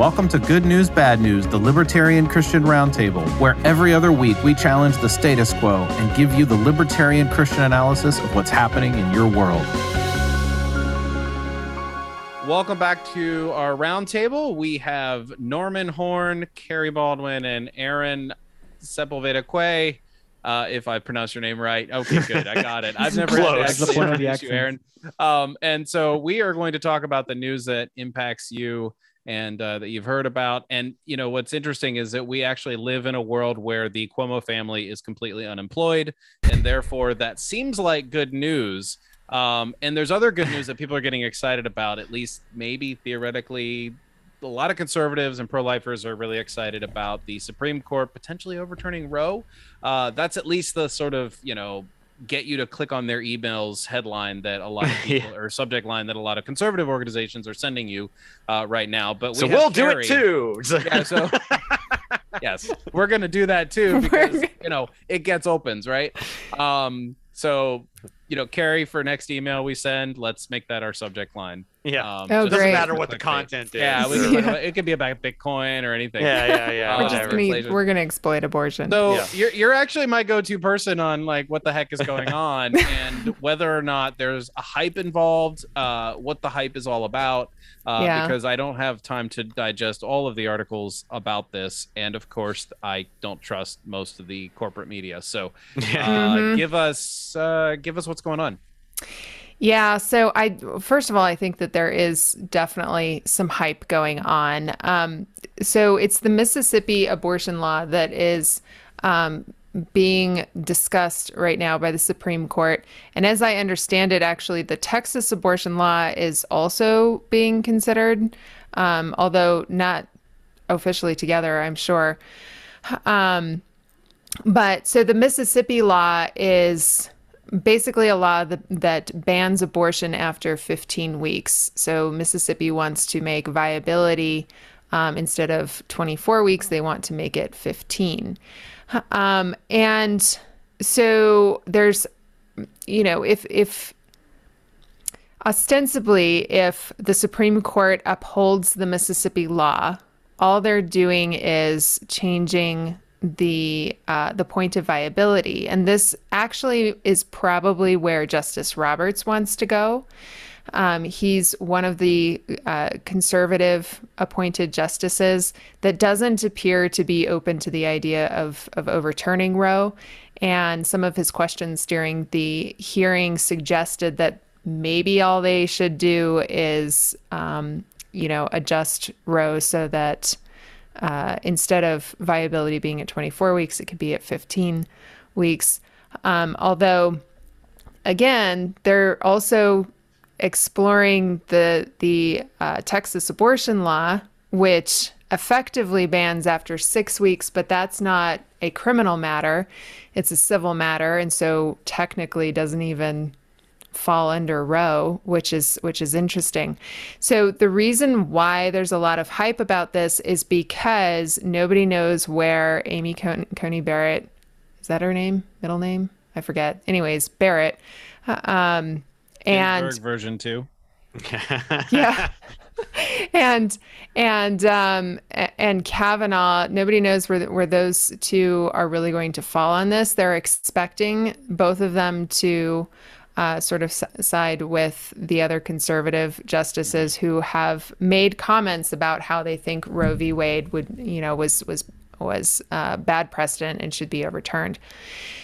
Welcome to Good News, Bad News, the Libertarian Christian Roundtable, where every other week we challenge the status quo and give you the libertarian Christian analysis of what's happening in your world. Welcome back to our roundtable. We have Norman Horn, Kerry Baldwin, and Aaron Sepulveda Quay. Uh, if I pronounce your name right. Okay, good. I got it. I've never Close. had to actually introduce you, Aaron. Um, and so we are going to talk about the news that impacts you and uh, that you've heard about. And you know what's interesting is that we actually live in a world where the Cuomo family is completely unemployed, and therefore that seems like good news. Um, and there's other good news that people are getting excited about. At least maybe theoretically, a lot of conservatives and pro-lifers are really excited about the Supreme Court potentially overturning Roe. Uh, that's at least the sort of you know get you to click on their emails headline that a lot of people yeah. or subject line that a lot of conservative organizations are sending you uh, right now. But we so we'll Kerry. do it too. yeah, so yes, we're gonna do that too because you know it gets opens right. Um, so you know, Kerry for next email we send, let's make that our subject line. Yeah. Um, oh, so it doesn't matter what the content is. Yeah, yeah, it could be about Bitcoin or anything. Yeah, yeah, yeah. we're just gonna we're gonna exploit abortion. So yeah. you're you're actually my go-to person on like what the heck is going on and whether or not there's a hype involved, uh, what the hype is all about. Uh, yeah. because I don't have time to digest all of the articles about this, and of course I don't trust most of the corporate media. So uh, mm-hmm. give us uh, give us what's going on. Yeah, so I first of all, I think that there is definitely some hype going on. Um, so it's the Mississippi abortion law that is um, being discussed right now by the Supreme Court, and as I understand it, actually, the Texas abortion law is also being considered, um, although not officially together. I'm sure. Um, but so the Mississippi law is basically a law that, that bans abortion after 15 weeks. So Mississippi wants to make viability um, instead of 24 weeks, they want to make it 15. Um, and so there's, you know, if if ostensibly if the Supreme Court upholds the Mississippi law, all they're doing is changing the uh, the point of viability, and this actually is probably where Justice Roberts wants to go. Um, he's one of the uh, conservative appointed justices that doesn't appear to be open to the idea of of overturning Roe. And some of his questions during the hearing suggested that maybe all they should do is, um, you know, adjust Roe so that uh, instead of viability being at 24 weeks, it could be at 15 weeks. Um, although, again, they're also exploring the the uh, Texas abortion law, which effectively bans after six weeks, but that's not a criminal matter; it's a civil matter, and so technically doesn't even fall under Roe, which is which is interesting. So the reason why there's a lot of hype about this is because nobody knows where Amy Coney Barrett is that her name, middle name, I forget. Anyways, Barrett, uh, um, and Ginsburg version two. yeah. and and um and Kavanaugh, nobody knows where where those two are really going to fall on this. They're expecting both of them to uh, sort of side with the other conservative justices who have made comments about how they think Roe v. Wade would, you know, was was was uh, bad precedent and should be overturned.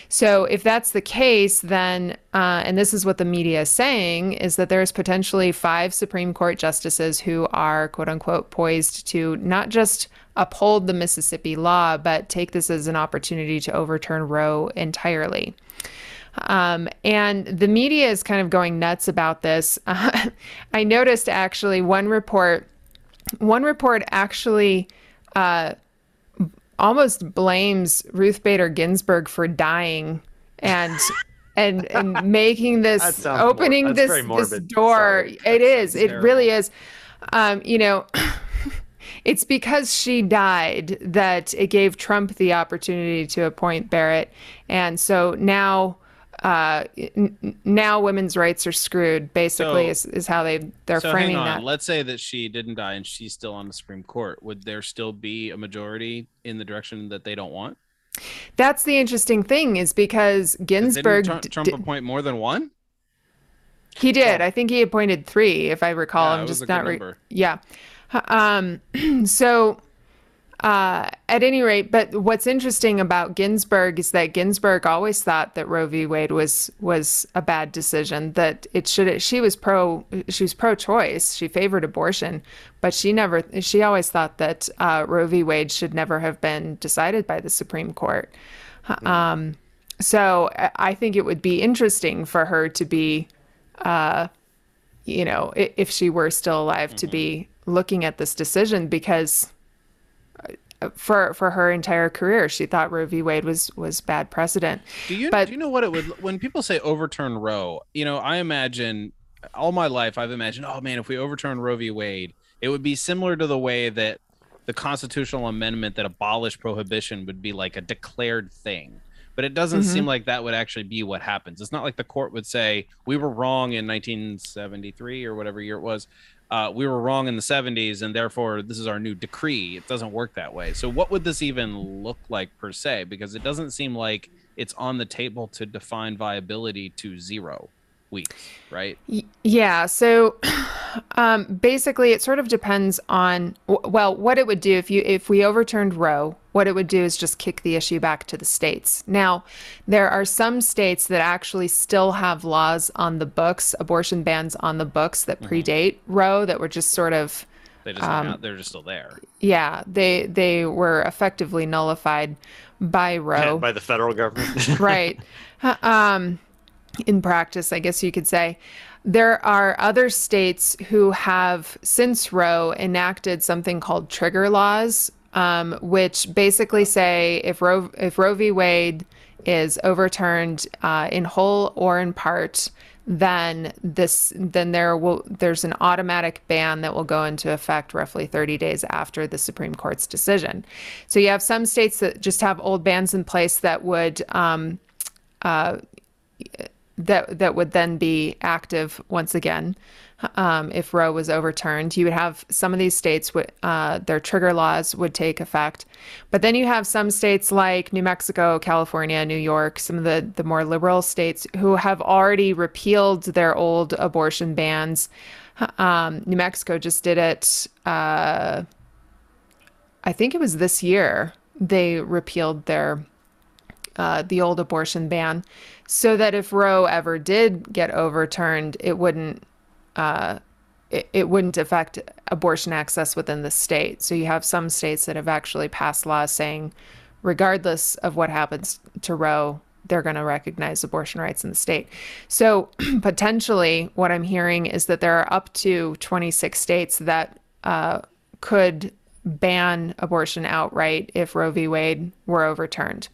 So if that's the case, then uh, and this is what the media is saying is that there's potentially five Supreme Court justices who are quote unquote poised to not just uphold the Mississippi law, but take this as an opportunity to overturn Roe entirely. Um, and the media is kind of going nuts about this. Uh, I noticed actually one report, one report actually uh, almost blames Ruth Bader Ginsburg for dying and. and and making this opening this this door Sorry. it is it terrible. really is um, you know it's because she died that it gave Trump the opportunity to appoint Barrett and so now uh, n- now women's rights are screwed. Basically, so, is, is how they they're so framing that. Let's say that she didn't die and she's still on the Supreme Court. Would there still be a majority in the direction that they don't want? That's the interesting thing, is because Ginsburg Trump d- appoint more than one. He did. I think he appointed three, if I recall. Yeah, I'm just not. Re- yeah. Um. So uh, at any rate, but what's interesting about Ginsburg is that Ginsburg always thought that Roe v. Wade was was a bad decision. That it should. She was pro. She was pro-choice. She favored abortion, but she never. She always thought that uh, Roe v. Wade should never have been decided by the Supreme Court. Mm-hmm. Um, so I think it would be interesting for her to be, uh, you know, if she were still alive, mm-hmm. to be looking at this decision because for for her entire career. She thought Roe v. Wade was was bad precedent. Do you but, do you know what it would when people say overturn Roe? You know, I imagine all my life I've imagined, oh man, if we overturn Roe v. Wade, it would be similar to the way that the constitutional amendment that abolished prohibition would be like a declared thing. But it doesn't mm-hmm. seem like that would actually be what happens. It's not like the court would say we were wrong in 1973 or whatever year it was uh, we were wrong in the 70s and therefore this is our new decree. It doesn't work that way. So, what would this even look like per se? Because it doesn't seem like it's on the table to define viability to zero weeks, right? Yeah. So um, basically, it sort of depends on well, what it would do if you if we overturned Roe. What it would do is just kick the issue back to the states. Now, there are some states that actually still have laws on the books, abortion bans on the books that mm-hmm. predate mm-hmm. Roe that were just sort of they just um, they're just still there. Yeah, they they were effectively nullified by Roe by the federal government. right. Um, in practice, I guess you could say. There are other states who have, since Roe, enacted something called trigger laws, um, which basically say if Roe, if Roe v. Wade is overturned uh, in whole or in part, then this then there will there's an automatic ban that will go into effect roughly 30 days after the Supreme Court's decision. So you have some states that just have old bans in place that would um, uh, that that would then be active once again um, if Roe was overturned. You would have some of these states would uh, their trigger laws would take effect, but then you have some states like New Mexico, California, New York, some of the the more liberal states who have already repealed their old abortion bans. Um, New Mexico just did it. Uh, I think it was this year they repealed their uh, the old abortion ban so that if Roe ever did get overturned, it wouldn't uh, it, it wouldn't affect abortion access within the state. So you have some states that have actually passed laws saying, regardless of what happens to Roe, they're going to recognize abortion rights in the state. So potentially, what I'm hearing is that there are up to 26 states that uh, could ban abortion outright if Roe v. Wade were overturned.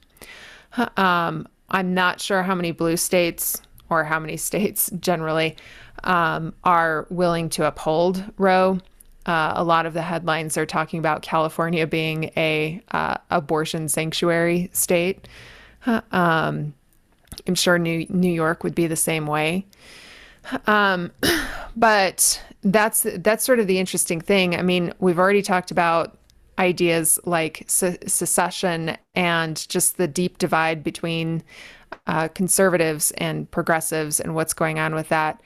Um, I'm not sure how many blue states or how many states generally um, are willing to uphold Roe. Uh, a lot of the headlines are talking about California being a uh, abortion sanctuary state. Um, I'm sure New New York would be the same way. Um, but that's that's sort of the interesting thing. I mean, we've already talked about ideas like se- secession and just the deep divide between uh, conservatives and progressives and what's going on with that.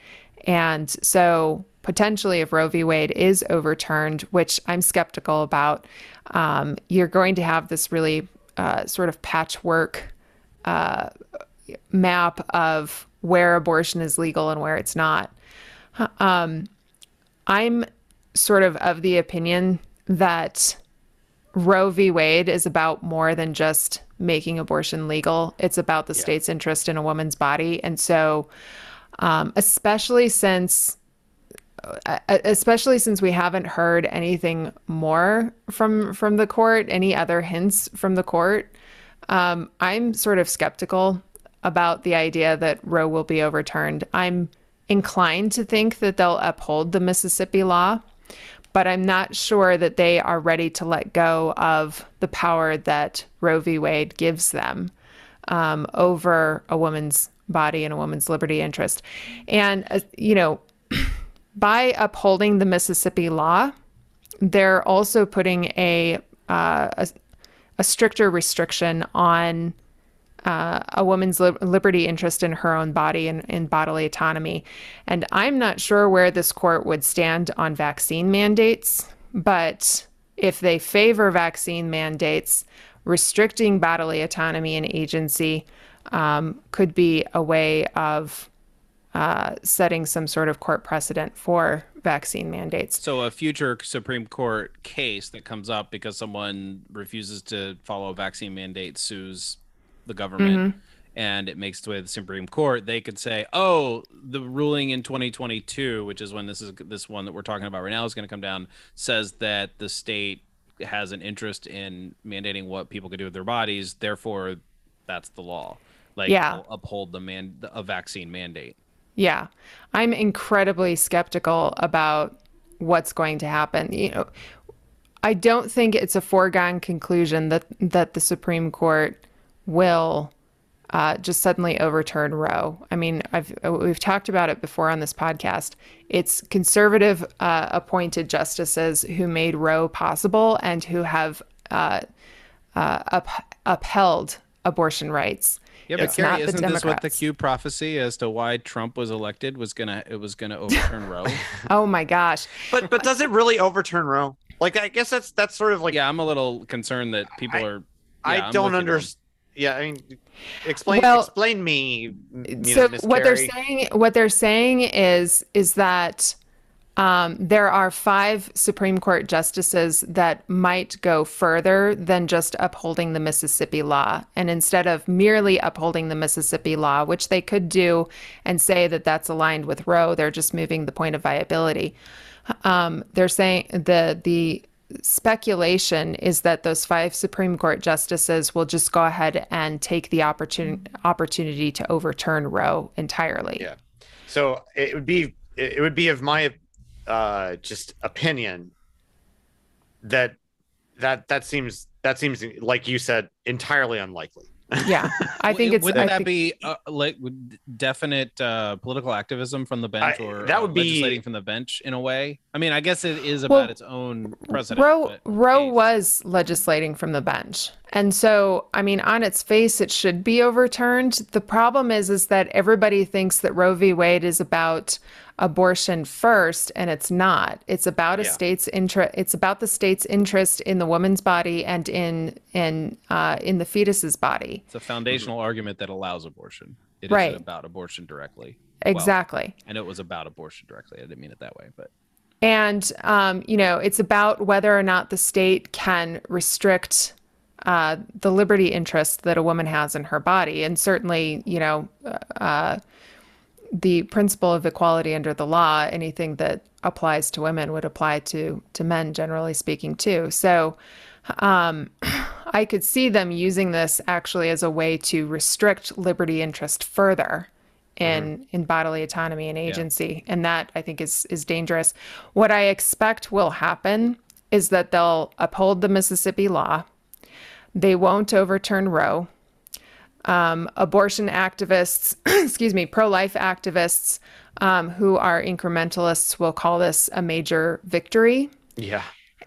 And so, potentially, if Roe v. Wade is overturned, which I'm skeptical about, um, you're going to have this really uh, sort of patchwork uh, map of where abortion is legal and where it's not. Um, I'm sort of of the opinion that Roe v. Wade is about more than just making abortion legal. It's about the yeah. state's interest in a woman's body. And so, um, especially since uh, especially since we haven't heard anything more from from the court, any other hints from the court, um, I'm sort of skeptical about the idea that Roe will be overturned. I'm inclined to think that they'll uphold the Mississippi law but I'm not sure that they are ready to let go of the power that Roe v. Wade gives them um, over a woman's body and a woman's liberty interest. And, uh, you know, by upholding the Mississippi law, they're also putting a, uh, a, a, stricter restriction on uh, a woman's li- liberty interest in her own body and, and bodily autonomy. And I'm not sure where this court would stand on vaccine mandates, but if they favor vaccine mandates, restricting bodily autonomy and agency um, could be a way of uh, setting some sort of court precedent for vaccine mandates. So, a future Supreme Court case that comes up because someone refuses to follow a vaccine mandate sues the government. Mm-hmm. And it makes its way to the Supreme Court. They could say, "Oh, the ruling in 2022, which is when this is this one that we're talking about right now, is going to come down, says that the state has an interest in mandating what people can do with their bodies. Therefore, that's the law. Like, yeah. uphold the man a vaccine mandate." Yeah. I'm incredibly skeptical about what's going to happen. You know, I don't think it's a foregone conclusion that that the Supreme Court will uh, just suddenly overturn Roe. I mean, I've we've talked about it before on this podcast. It's conservative uh, appointed justices who made Roe possible and who have uh, uh up, upheld abortion rights. Yeah, but Kerry, isn't this what the Q prophecy as to why Trump was elected was gonna it was gonna overturn Roe? oh my gosh! But but does it really overturn Roe? Like I guess that's that's sort of like yeah. I'm a little concerned that people I, are. Yeah, I don't understand. Yeah, I mean, explain well, explain me. so know, what they're saying what they're saying is is that um, there are five Supreme Court justices that might go further than just upholding the Mississippi law. And instead of merely upholding the Mississippi law, which they could do and say that that's aligned with Roe, they're just moving the point of viability. Um, they're saying the the speculation is that those five Supreme Court justices will just go ahead and take the opportunity opportunity to overturn Roe entirely. Yeah. So it would be it would be of my uh, just opinion that that that seems that seems like you said entirely unlikely yeah i think it's Wouldn't that think... be uh, like definite uh, political activism from the bench or that would uh, be legislating from the bench in a way? I mean i guess it is about well, its own precedent roe roe was legislating from the bench and so i mean on its face it should be overturned. The problem is is that everybody thinks that roe v. Wade is about abortion first and it's not. It's about a yeah. state's interest it's about the state's interest in the woman's body and in in uh, in the fetus's body. It's a foundational mm-hmm. argument that allows abortion. It right. about abortion directly. Exactly. well, and it was about abortion directly. I didn't mean it that way but and um, you know it's about whether or not the state can restrict uh, the liberty interest that a woman has in her body and certainly you know uh, the principle of equality under the law, anything that applies to women would apply to to men, generally speaking, too. So, um, I could see them using this actually as a way to restrict liberty interest further in mm-hmm. in bodily autonomy and agency, yeah. and that I think is is dangerous. What I expect will happen is that they'll uphold the Mississippi law. They won't overturn Roe um, abortion activists, excuse me, pro life activists um, who are incrementalists will call this a major victory. Yeah.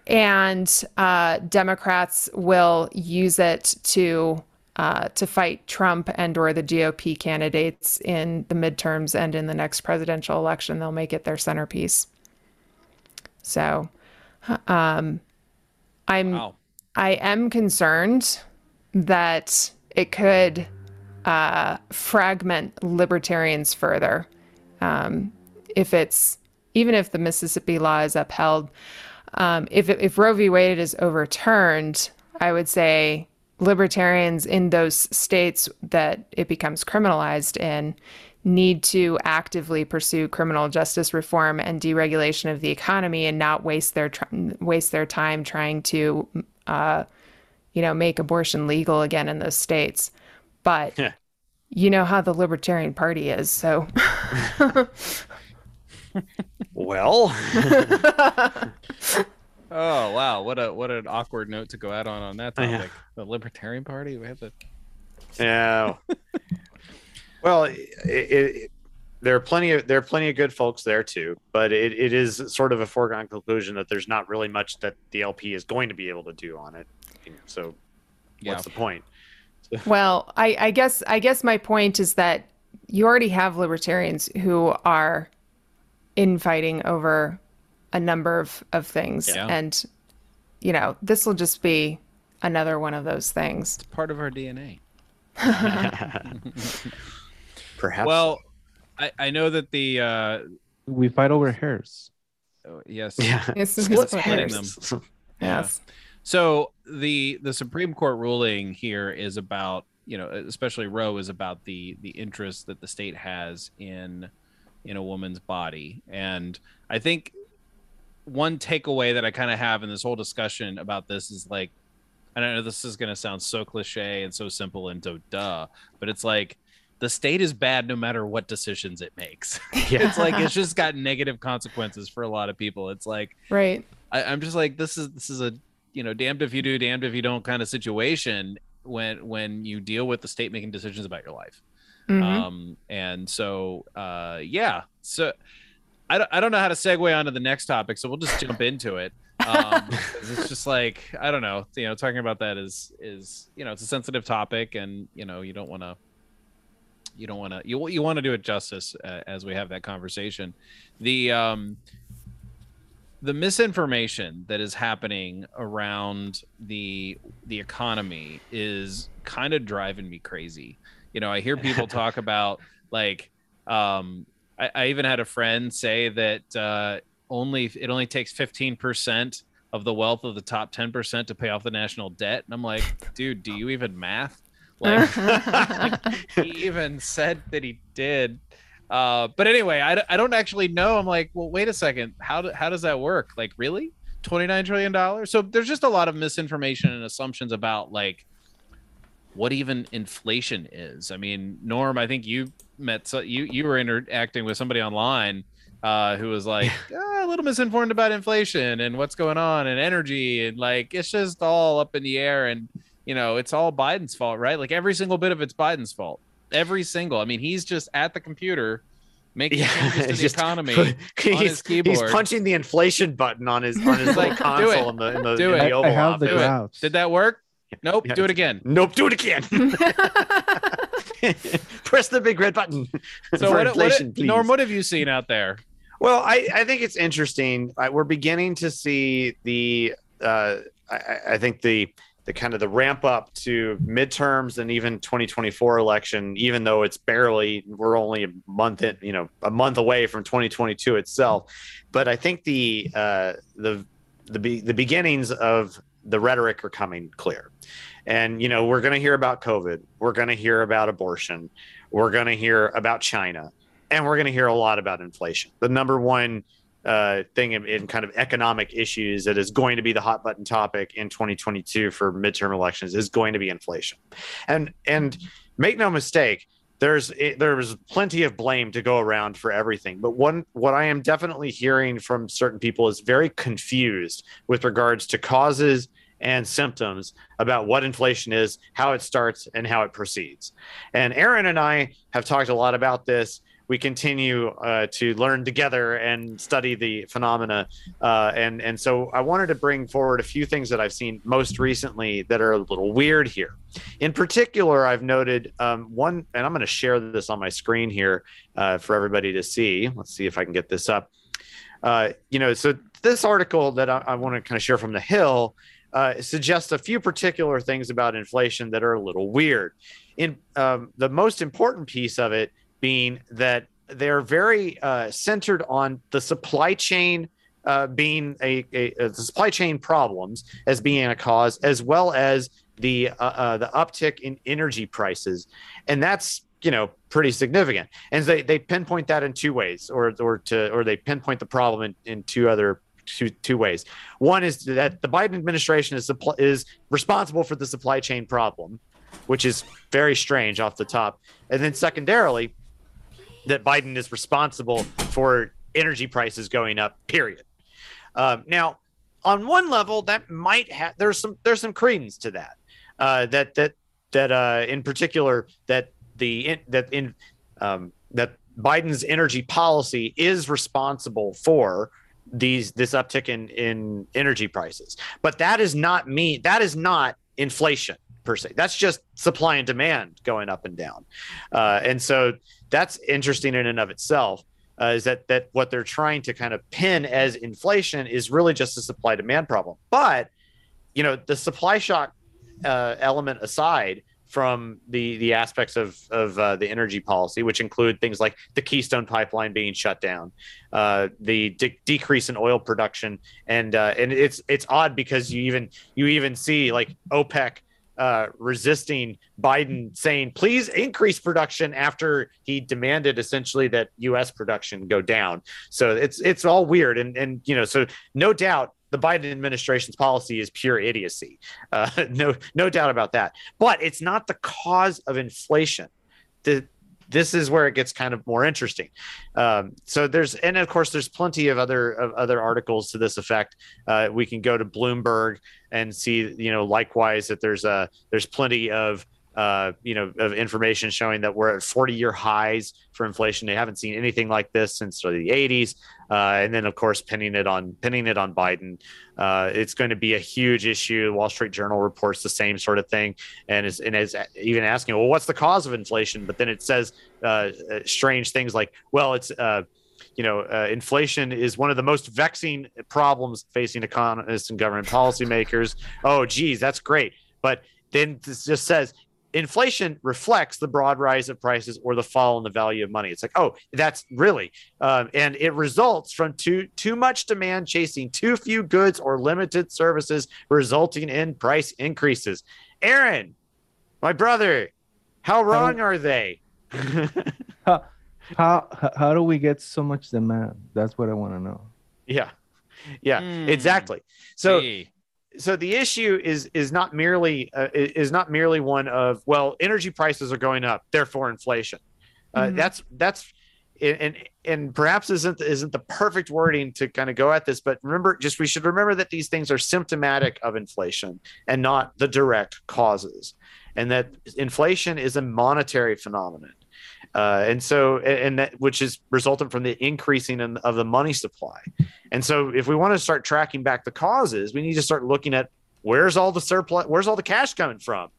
And uh, Democrats will use it to uh, to fight Trump and or the GOP candidates in the midterms and in the next presidential election. They'll make it their centerpiece. So, um, I'm wow. I am concerned that it could uh, fragment libertarians further. Um, if it's even if the Mississippi law is upheld, um, if if Roe v. Wade is overturned, I would say libertarians in those states that it becomes criminalized in need to actively pursue criminal justice reform and deregulation of the economy and not waste their waste their time trying to uh, you know, make abortion legal again in those states. But yeah. you know how the Libertarian Party is, so. well. oh wow! What a what an awkward note to go out on on that topic. Yeah. The Libertarian Party. We have to. Yeah. Well, it, it, there are plenty of there are plenty of good folks there too, but it, it is sort of a foregone conclusion that there's not really much that the LP is going to be able to do on it. So, Yeah. what's the point? Well, I, I guess I guess my point is that you already have libertarians who are infighting over a number of, of things. Yeah. And, you know, this will just be another one of those things. It's part of our DNA. Perhaps. Well, I, I know that the uh, We fight over hairs. oh, yes. yeah. This is Split- what splitting them. is. Yeah. Yes. So the the Supreme Court ruling here is about you know especially Roe is about the the interest that the state has in in a woman's body, and I think one takeaway that I kind of have in this whole discussion about this is like I don't know this is going to sound so cliche and so simple and so duh, but it's like the state is bad no matter what decisions it makes. Yeah. it's like it's just got negative consequences for a lot of people. It's like Right. I, I'm just like this is this is a you know damned if you do, damned if you don't kind of situation when when you deal with the state making decisions about your life. Mhm. Um, and so uh, yeah, so I don't, I don't know how to segue onto the next topic, so we'll just jump into it. Um, it's just like I don't know, you know, talking about that is is you know it's a sensitive topic, and you know you don't want to you don't want to you you want to do it justice uh, as we have that conversation. The um the misinformation that is happening around the the economy is kind of driving me crazy. You know, I hear people talk about like um I, I even had a friend say that uh only it only takes 15% of the wealth of the top 10% to pay off the national debt and I'm like, dude, do you even math? Like he even said that he did. Uh, but anyway, I, I don't actually know. I'm like, well, wait a second. How, do, how does that work? Like, really? $29 trillion? So there's just a lot of misinformation and assumptions about like what even inflation is. I mean, Norm, I think you met, so you, you were interacting with somebody online uh, who was like "Ah, a little misinformed about inflation and what's going on and energy. And like, it's just all up in the air. And, you know, it's all Biden's fault, right? Like every single bit of it's Biden's fault. Every single. I mean, he's just at the computer making changes to the just- economy. he's, his keyboard. he's punching the inflation button on his on his Like, console in the in the, Do in it. the I, Oval I have the Office. Do it. Did that work? Nope. Yeah, do it again. Nope, do it again. Press the big red button So for what, inflation, what, please. Norm, what have you seen out there? Well, I, I think it's interesting. I, we're beginning to see the uh, I, I- I think the the kind of the ramp up to midterms and even 2024 election, even though it's barely we're only a month in, you know, a month away from 2022 itself. But I think the uh, the the be, the beginnings of the rhetoric are coming clear. And you know, we're going to hear about COVID. We're going to hear about abortion. We're going to hear about China and we're going to hear a lot about inflation. The number one uh, thing in, in kind of economic issues that is going to be the hot button topic in 2022 for midterm elections is going to be inflation. And and make no mistake, there's it, there's plenty of blame to go around for everything. But one what I am definitely hearing from certain people is very confused with regards to causes and symptoms about what inflation is, how it starts, and how it proceeds. And Aaron and I have talked a lot about this we continue uh, to learn together and study the phenomena. Uh, and and so I wanted to bring forward a few things that I've seen most recently that are a little weird here. In particular, I've noted um, one, and I'm going to share this on my screen here uh, for everybody to see. Let's see if I can get this up. Uh, you know, so this article that I, I want to kind of share from the Hill uh, suggests a few particular things about inflation that are a little weird. In um, the most important piece of it being that they're very uh, centered on the supply chain uh, being a, a, a the supply chain problems as being a cause, as well as the uh, uh, the uptick in energy prices, and that's you know pretty significant. And they they pinpoint that in two ways, or or to or they pinpoint the problem in, in two other two two ways. One is that the Biden administration is is responsible for the supply chain problem, which is very strange off the top, and then secondarily that Biden is responsible for energy prices going up. Period. Um, now, on one level, that might have there's some there's some credence to that. Uh, that that that uh, in particular that the in, that in um, that Biden's energy policy is responsible for these this uptick in in energy prices. But that is not me. That is not inflation per se. That's just supply and demand going up and down. Uh, and so that's interesting in and of itself. Uh, is that that what they're trying to kind of pin as inflation is really just a supply demand problem. But you know the supply shock uh, element aside, from the the aspects of of uh, the energy policy, which include things like the Keystone Pipeline being shut down, uh, the de- decrease in oil production, and uh, and it's it's odd because you even you even see like OPEC. Uh, resisting Biden saying, please increase production after he demanded essentially that U.S. production go down. So it's it's all weird, and and you know, so no doubt the Biden administration's policy is pure idiocy. Uh, no, no doubt about that. But it's not the cause of inflation. The, this is where it gets kind of more interesting. Um, so there's, and of course, there's plenty of other of other articles to this effect. Uh, we can go to Bloomberg and see, you know, likewise that there's a there's plenty of uh, you know, of information showing that we're at 40 year highs for inflation. They haven't seen anything like this since the 80s. Uh, and then, of course, pinning it on pinning it on Biden. Uh, it's going to be a huge issue. The Wall Street Journal reports the same sort of thing, and is and is even asking, well, what's the cause of inflation? But then it says uh, strange things like, well, it's uh, you know, uh, inflation is one of the most vexing problems facing economists and government policymakers. Oh, geez, that's great. But then this just says inflation reflects the broad rise of prices or the fall in the value of money. It's like, oh, that's really, um, and it results from too too much demand chasing too few goods or limited services, resulting in price increases. Aaron, my brother, how wrong how, are they? how, how how do we get so much demand? That's what I want to know. Yeah, yeah, mm. exactly. So. Gee so the issue is is not merely uh, is not merely one of well energy prices are going up therefore inflation uh, mm-hmm. that's that's and and perhaps isn't isn't the perfect wording to kind of go at this but remember just we should remember that these things are symptomatic of inflation and not the direct causes and that inflation is a monetary phenomenon uh, and so and that which is resultant from the increasing in, of the money supply. And so if we want to start tracking back the causes we need to start looking at where's all the surplus where's all the cash coming from?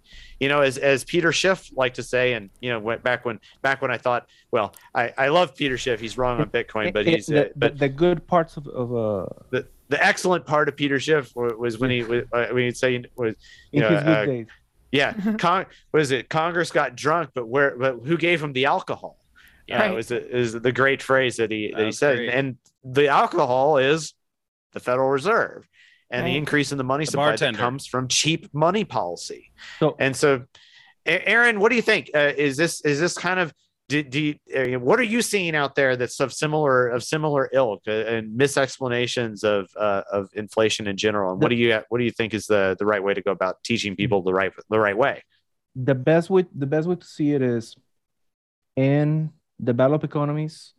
You know as, as peter schiff liked to say and you know went back when back when i thought well i, I love peter schiff. He's wrong on bitcoin but he's the, uh, but the good parts of, of uh the, the excellent part of peter schiff was when he was uh, when he'd say was you in know, yeah, Con- what is it? Congress got drunk, but where? But who gave him the alcohol? Yeah, right. it was a, is the great phrase that he that he said, great. and the alcohol is the Federal Reserve, and right. the increase in the money the supply that comes from cheap money policy. So, and so, Aaron, what do you think? Uh, is this is this kind of do, do you, what are you seeing out there that's of similar of similar ilk uh, and misexplanations of uh, of inflation in general? And what do you what do you think is the the right way to go about teaching people the right the right way? The best way the best way to see it is in developed economies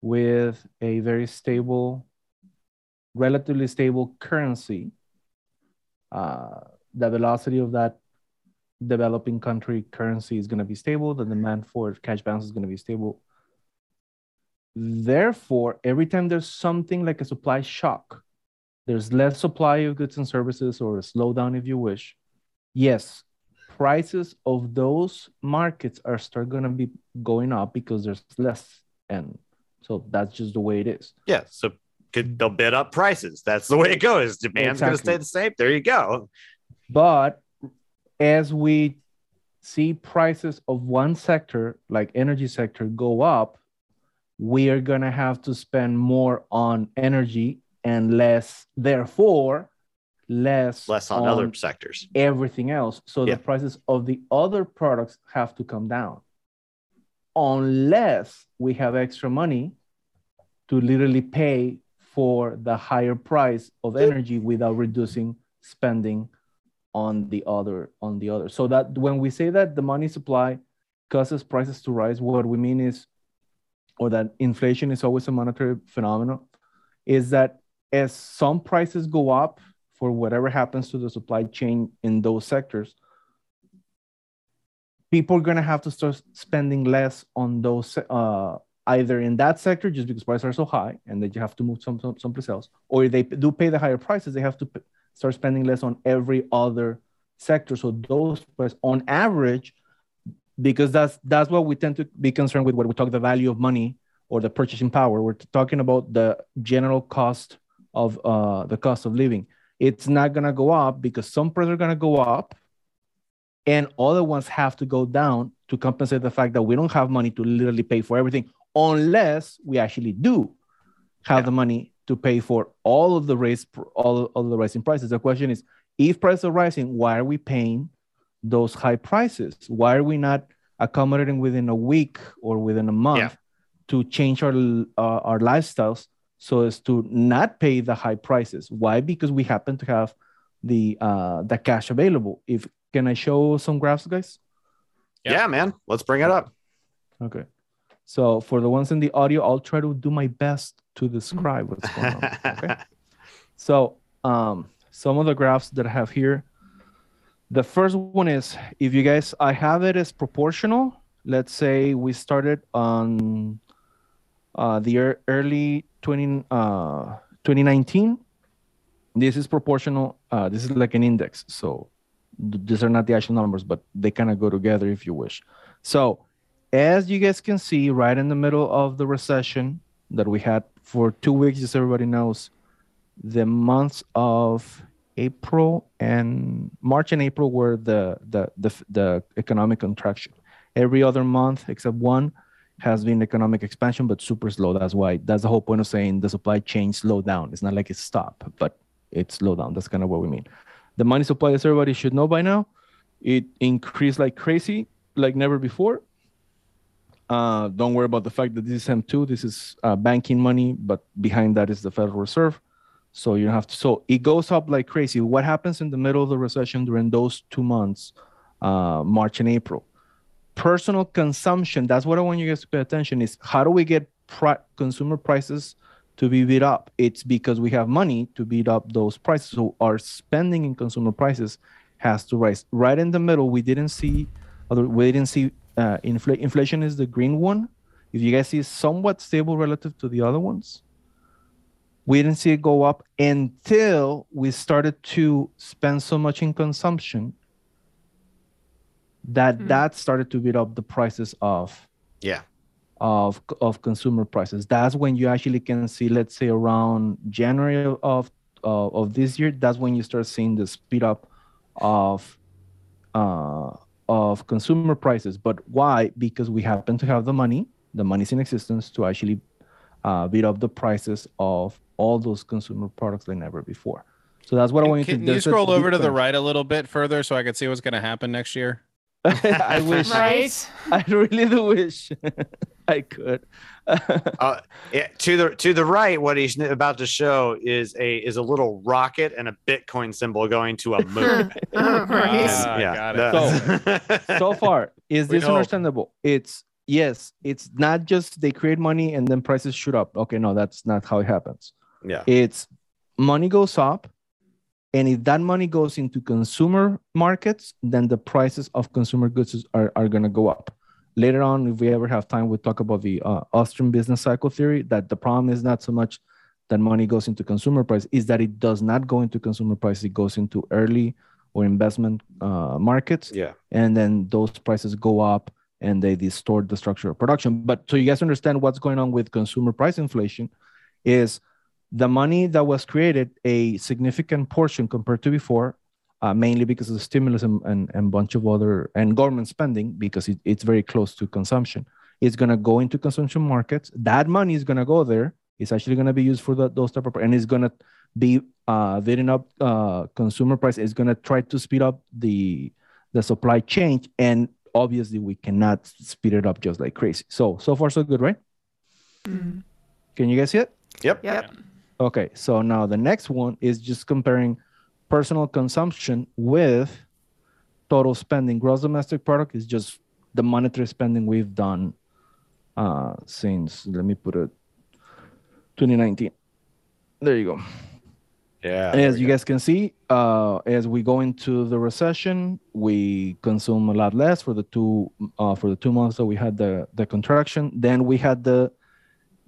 with a very stable, relatively stable currency. Uh, the velocity of that developing country currency is going to be stable, the demand for cash balance is going to be stable. Therefore, every time there's something like a supply shock, there's less supply of goods and services or a slowdown, if you wish. Yes, prices of those markets are start going to be going up because there's less, and so that's just the way it is. Yeah, so they'll bid up prices. That's the way it goes. Demand's exactly. going to stay the same. There you go. But as we see prices of one sector like energy sector go up we are going to have to spend more on energy and less therefore less less on, on other sectors. everything else. So yeah. the prices of the other products have to come down. Unless we have extra money to literally pay for the higher price of energy without reducing spending on the other on the other. So that when we say that the money supply causes prices to rise what we mean is or that inflation is always a monetary phenomenon is that as some prices go up for whatever happens to the supply chain in those sectors people are gonna have to start spending less on those uh, either in that sector just because prices are so high and that you have to move some, some someplace else, or if they do pay the higher prices, they have to start spending less on every other sector. So those prices, on average, because that's that's what we tend to be concerned with when we talk the value of money or the purchasing power. We're talking about the general cost of uh, the cost of living. It's not gonna go up because some prices are gonna go up, and other ones have to go down to compensate the fact that we don't have money to literally pay for everything, unless we actually do have Yeah. the money to pay for all of the raise, all, all of the rising prices. The question is, if prices are rising, why are we paying those high prices? Why are we not accommodating within a week or within a month Yeah. to change our uh, our lifestyles so as to not pay the high prices? Why? Because we happen to have the uh, the cash available. If can I show some graphs, guys? Yeah. Yeah, man. Let's bring it up. Okay. So for the ones in the audio, I'll try to do my best to describe what's going on. Okay. So um, some of the graphs that I have here. The first one is if you guys, I have it as proportional. Let's say we started on uh, the ear- early 20, uh, 2019. This is proportional. Uh, this is like an index. So th- these are not the actual numbers, but they kind of go together if you wish. So as you guys can see, right in the middle of the recession that we had for two weeks, as everybody knows, the months of April and March and April were the the the, the economic contraction. Every other month except one has been economic expansion, but super slow. That's why that's the whole point of saying the supply chain slowed down. It's not like it stopped, but it slowed down. That's kind of what we mean. The money supply, as everybody should know by now, it increased like crazy, like never before. Uh, don't worry about the fact that this is M2. This is uh, banking money, but behind that is the Federal Reserve. So you have to. So it goes up like crazy. What happens in the middle of the recession during those two months, uh, March and April? Personal consumption. That's what I want you guys to pay attention. Is how do we get consumer prices to be beat up? It's because we have money to beat up those prices. So our spending in consumer prices has to rise. Right in the middle, we didn't see. Other, we didn't see uh, infl- inflation is the green one. If you guys see it's somewhat stable relative to the other ones, we didn't see it go up until we started to spend so much in consumption that Hmm. that started to beat up the prices of Yeah. of of consumer prices. That's when you actually can see, let's say, around January of uh, of this year. That's when you start seeing the speed up of uh, of consumer prices. But why? Because we happen to have the money. The money's in existence to actually uh, beat up the prices of all those consumer products like never before. So that's what I want you to. Do. Can you scroll over to the right a little bit further so I can see what's going to happen next year? I wish. Right? I really do wish I could. Uh, yeah, to the to the right, what he's about to show is a is a little rocket and a Bitcoin symbol going to a moon. Oh, right. Ah, yeah, got that- so far, is this understandable? It's yes. It's not just they create money and then prices shoot up. Okay, no, that's not how it happens. yeah, It's money goes up, and if that money goes into consumer markets, then the prices of consumer goods are, are going to go up. Later on, if we ever have time, we'll talk about the uh, Austrian business cycle theory. That the problem is not so much that money goes into consumer price, is that it does not go into consumer price. It goes into early or investment uh, markets yeah, and then those prices go up and they distort the structure of production. But so you guys understand what's going on with consumer price inflation is the money that was created, a significant portion compared to before, uh, mainly because of the stimulus and, and, and bunch of other and government spending because it, it's very close to consumption. It's going to go into consumption markets. That money is going to go there. It's actually going to be used for the, those type of and it's going to be uh, bidding up uh, consumer price. It's going to try to speed up the the supply chain, and obviously we cannot speed it up just like crazy. So so far so good, right? Mm-hmm. Can you guys see it? yep, Yep. Okay, so now the next one is just comparing personal consumption with total spending. Gross domestic product is just the monetary spending we've done uh, since, let me put it, 2019. There you go. Yeah. as you guys can see, uh, as we go into the recession, we consume a lot less for the two uh, for the two months that we had the the contraction. Then we had the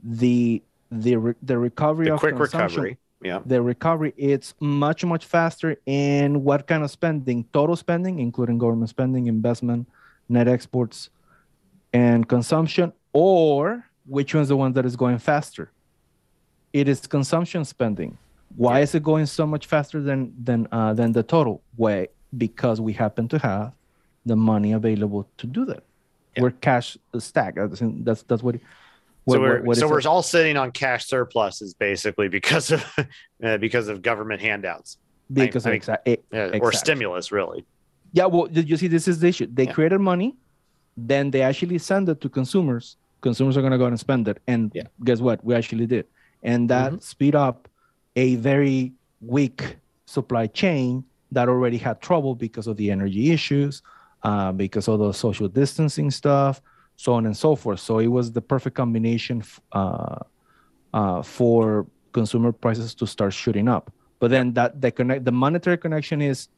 the the the recovery the of quick consumption. recovery. Yeah. The recovery it's much much faster in what kind of spending? Total spending, including government spending, investment, net exports, and consumption, or which one's the one that is going faster? It is consumption spending. Why is it going so much faster than than uh, than the total? Way because we happen to have the money available to do that. Yeah. We're cash stacked. That's that's, that's what. so we're what- what so we're it? all sitting on cash surpluses basically because of uh, because of government handouts because I of mean, exa- yeah, or stimulus really. Yeah, well, you see this is the issue? They Yeah. created money, then they actually send it to consumers. Consumers are gonna go out and spend it. And Yeah. guess what? We actually did. And that Mhm. speed up a very weak supply chain that already had trouble because of the energy issues, uh, because of the social distancing stuff, so on and so forth. So it was the perfect combination uh, uh, for consumer prices to start shooting up. But then that the connect the monetary connection is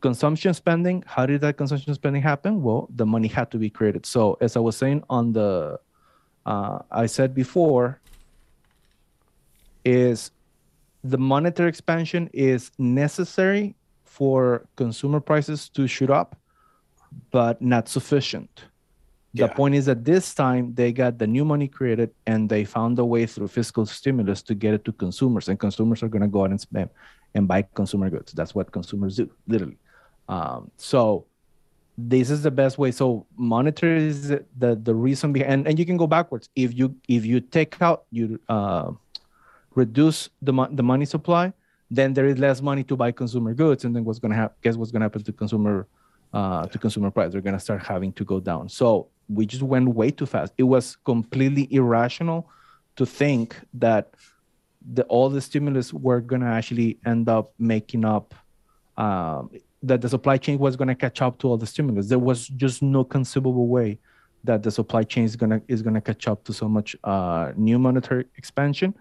consumption spending how did that consumption spending happen well the money had to be created so as i was saying on the uh, i said before is the monetary expansion is necessary for consumer prices to shoot up but not sufficient the Yeah. point is that this time they got the new money created and they found a way through fiscal stimulus to get it to consumers and consumers are going to go out and spend and buy consumer goods that's what consumers do literally um, so this is the best way. So monetary is the the, reason behind, and, and you can go backwards. If you if you take out you uh, reduce the mo- the money supply, then there is less money to buy consumer goods, and then what's gonna happen? Guess what's gonna happen to consumer uh, to consumer price? They're gonna start having to go down. So we just went way too fast. It was completely irrational to think that the all the stimulus were gonna actually end up making up um, that the supply chain was going to catch up to all the stimulus. There was just no conceivable way that the supply chain is going to is going to catch up to so much uh, new monetary expansion,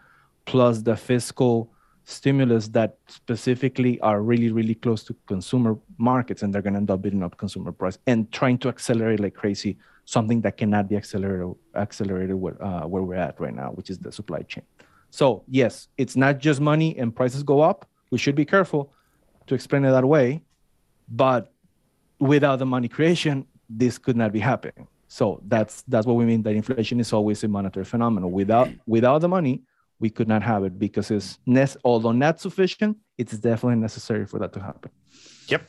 plus the fiscal stimulus that specifically are really really close to consumer markets, and they're going to end up bidding up consumer price and trying to accelerate like crazy something that cannot be accelerated accelerated where, uh, where we're at right now, which is the supply chain. So yes, it's not just money and prices go up. We should be careful to explain it that way but without the money creation this could not be happening so that's that's what we mean that inflation is always a monetary phenomenon without without the money we could not have it because it's although not sufficient it's definitely necessary for that to happen Yep.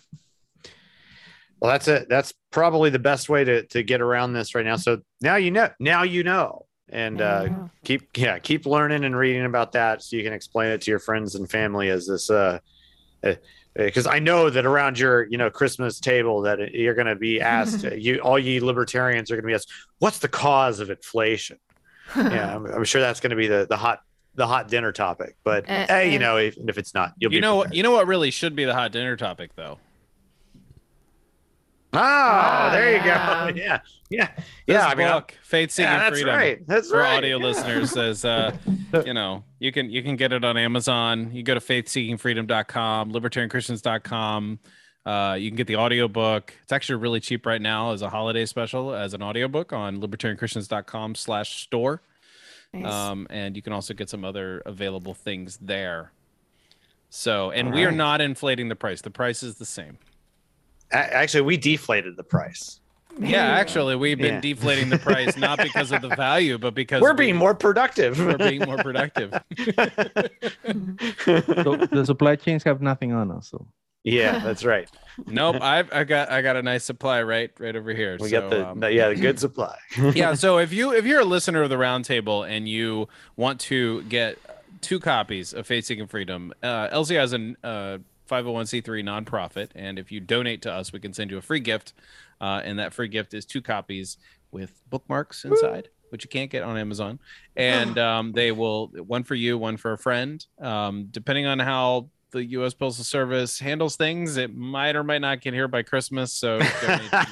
Well, that's it. That's probably the best way to to get around this right now. So now you know. Now you know. And uh, Yeah. keep yeah keep learning and reading about that so you can explain it to your friends and family as this uh because I know that around your you know Christmas table that you're going to be asked you all you libertarians are going to be asked what's the cause of inflation yeah I'm, I'm sure that's going to be the the hot the hot dinner topic but Uh, hey you uh, know if, if it's not you'll You be know, prepared. you know what really should be the hot dinner topic, though. Oh Ah, there you yeah. go. yeah. Yeah. This yeah I mean I'm- book, Faith Seeking yeah, that's Freedom. right. That's for right. audio yeah. listeners says uh you know you can you can get it on amazon. You go to faithseekingfreedom.com libertarianchristians.com uh you can get the audiobook. It's actually really cheap right now as a holiday special as an audiobook on libertarianchristians.com slash store. Nice. um and you can also get some other available things there. So and All we are not inflating the price. The price is the same. A- actually we deflated the price yeah actually we've been Yeah. deflating the price not because of the value but because we're we- being more productive we're being more productive so the supply chains have nothing on us so yeah that's right Nope, I've I got I got a nice supply right right over here. we so, got the, um, the- yeah the good supply yeah. So if you if you're a listener of the roundtable and you want to get two copies of Faith Seeking Freedom, uh, LZ has a uh, 501c3 nonprofit, and if you donate to us, we can send you a free gift, uh, and that free gift is two copies with bookmarks inside. Which you can't get on Amazon, and um, they will one for you, one for a friend. Um, depending on how the U.S. Postal Service handles things, it might or might not get here by Christmas. So,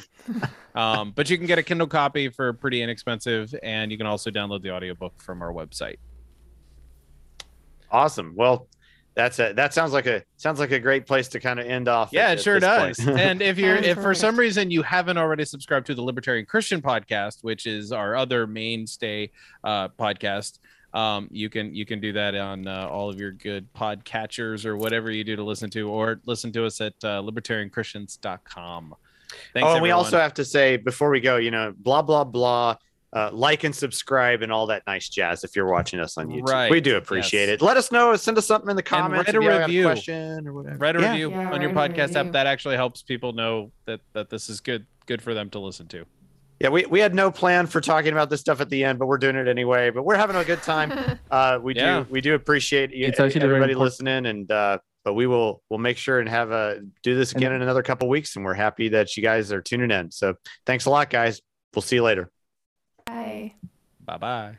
um, but you can get a Kindle copy for pretty inexpensive, and you can also download the audiobook from our website. awesome well That's a that sounds like a sounds like a great place to kind of end off. Yeah, at- it at sure does. and if you're if for some reason you haven't already subscribed to the Libertarian Christian podcast, which is our other mainstay uh, podcast, um, you can you can do that on uh, all of your good podcatchers or whatever you do to listen to, or listen to us at uh, libertarianchristians.com. Thanks, oh, and we also have to say before we go, you know, blah blah blah. Uh, like and subscribe and all that nice jazz if you're watching us on YouTube. Right, We do appreciate yes. it. Let us know. Send us something in the comments. write a if you have review. question or whatever. write a Yeah. review Yeah, on your write a podcast app. That actually helps people know that that this is good good for them to listen to. Yeah, we, we had no plan for talking about this stuff at the end, but we're doing it anyway. But we're having a good time. Uh, we Yeah. do we do appreciate you, It's actually very everybody listening, and uh, but we will we'll make sure and have a do this again in another couple weeks, and we're happy that you guys are tuning in. So thanks a lot, guys. We'll see you later. Bye. Bye bye.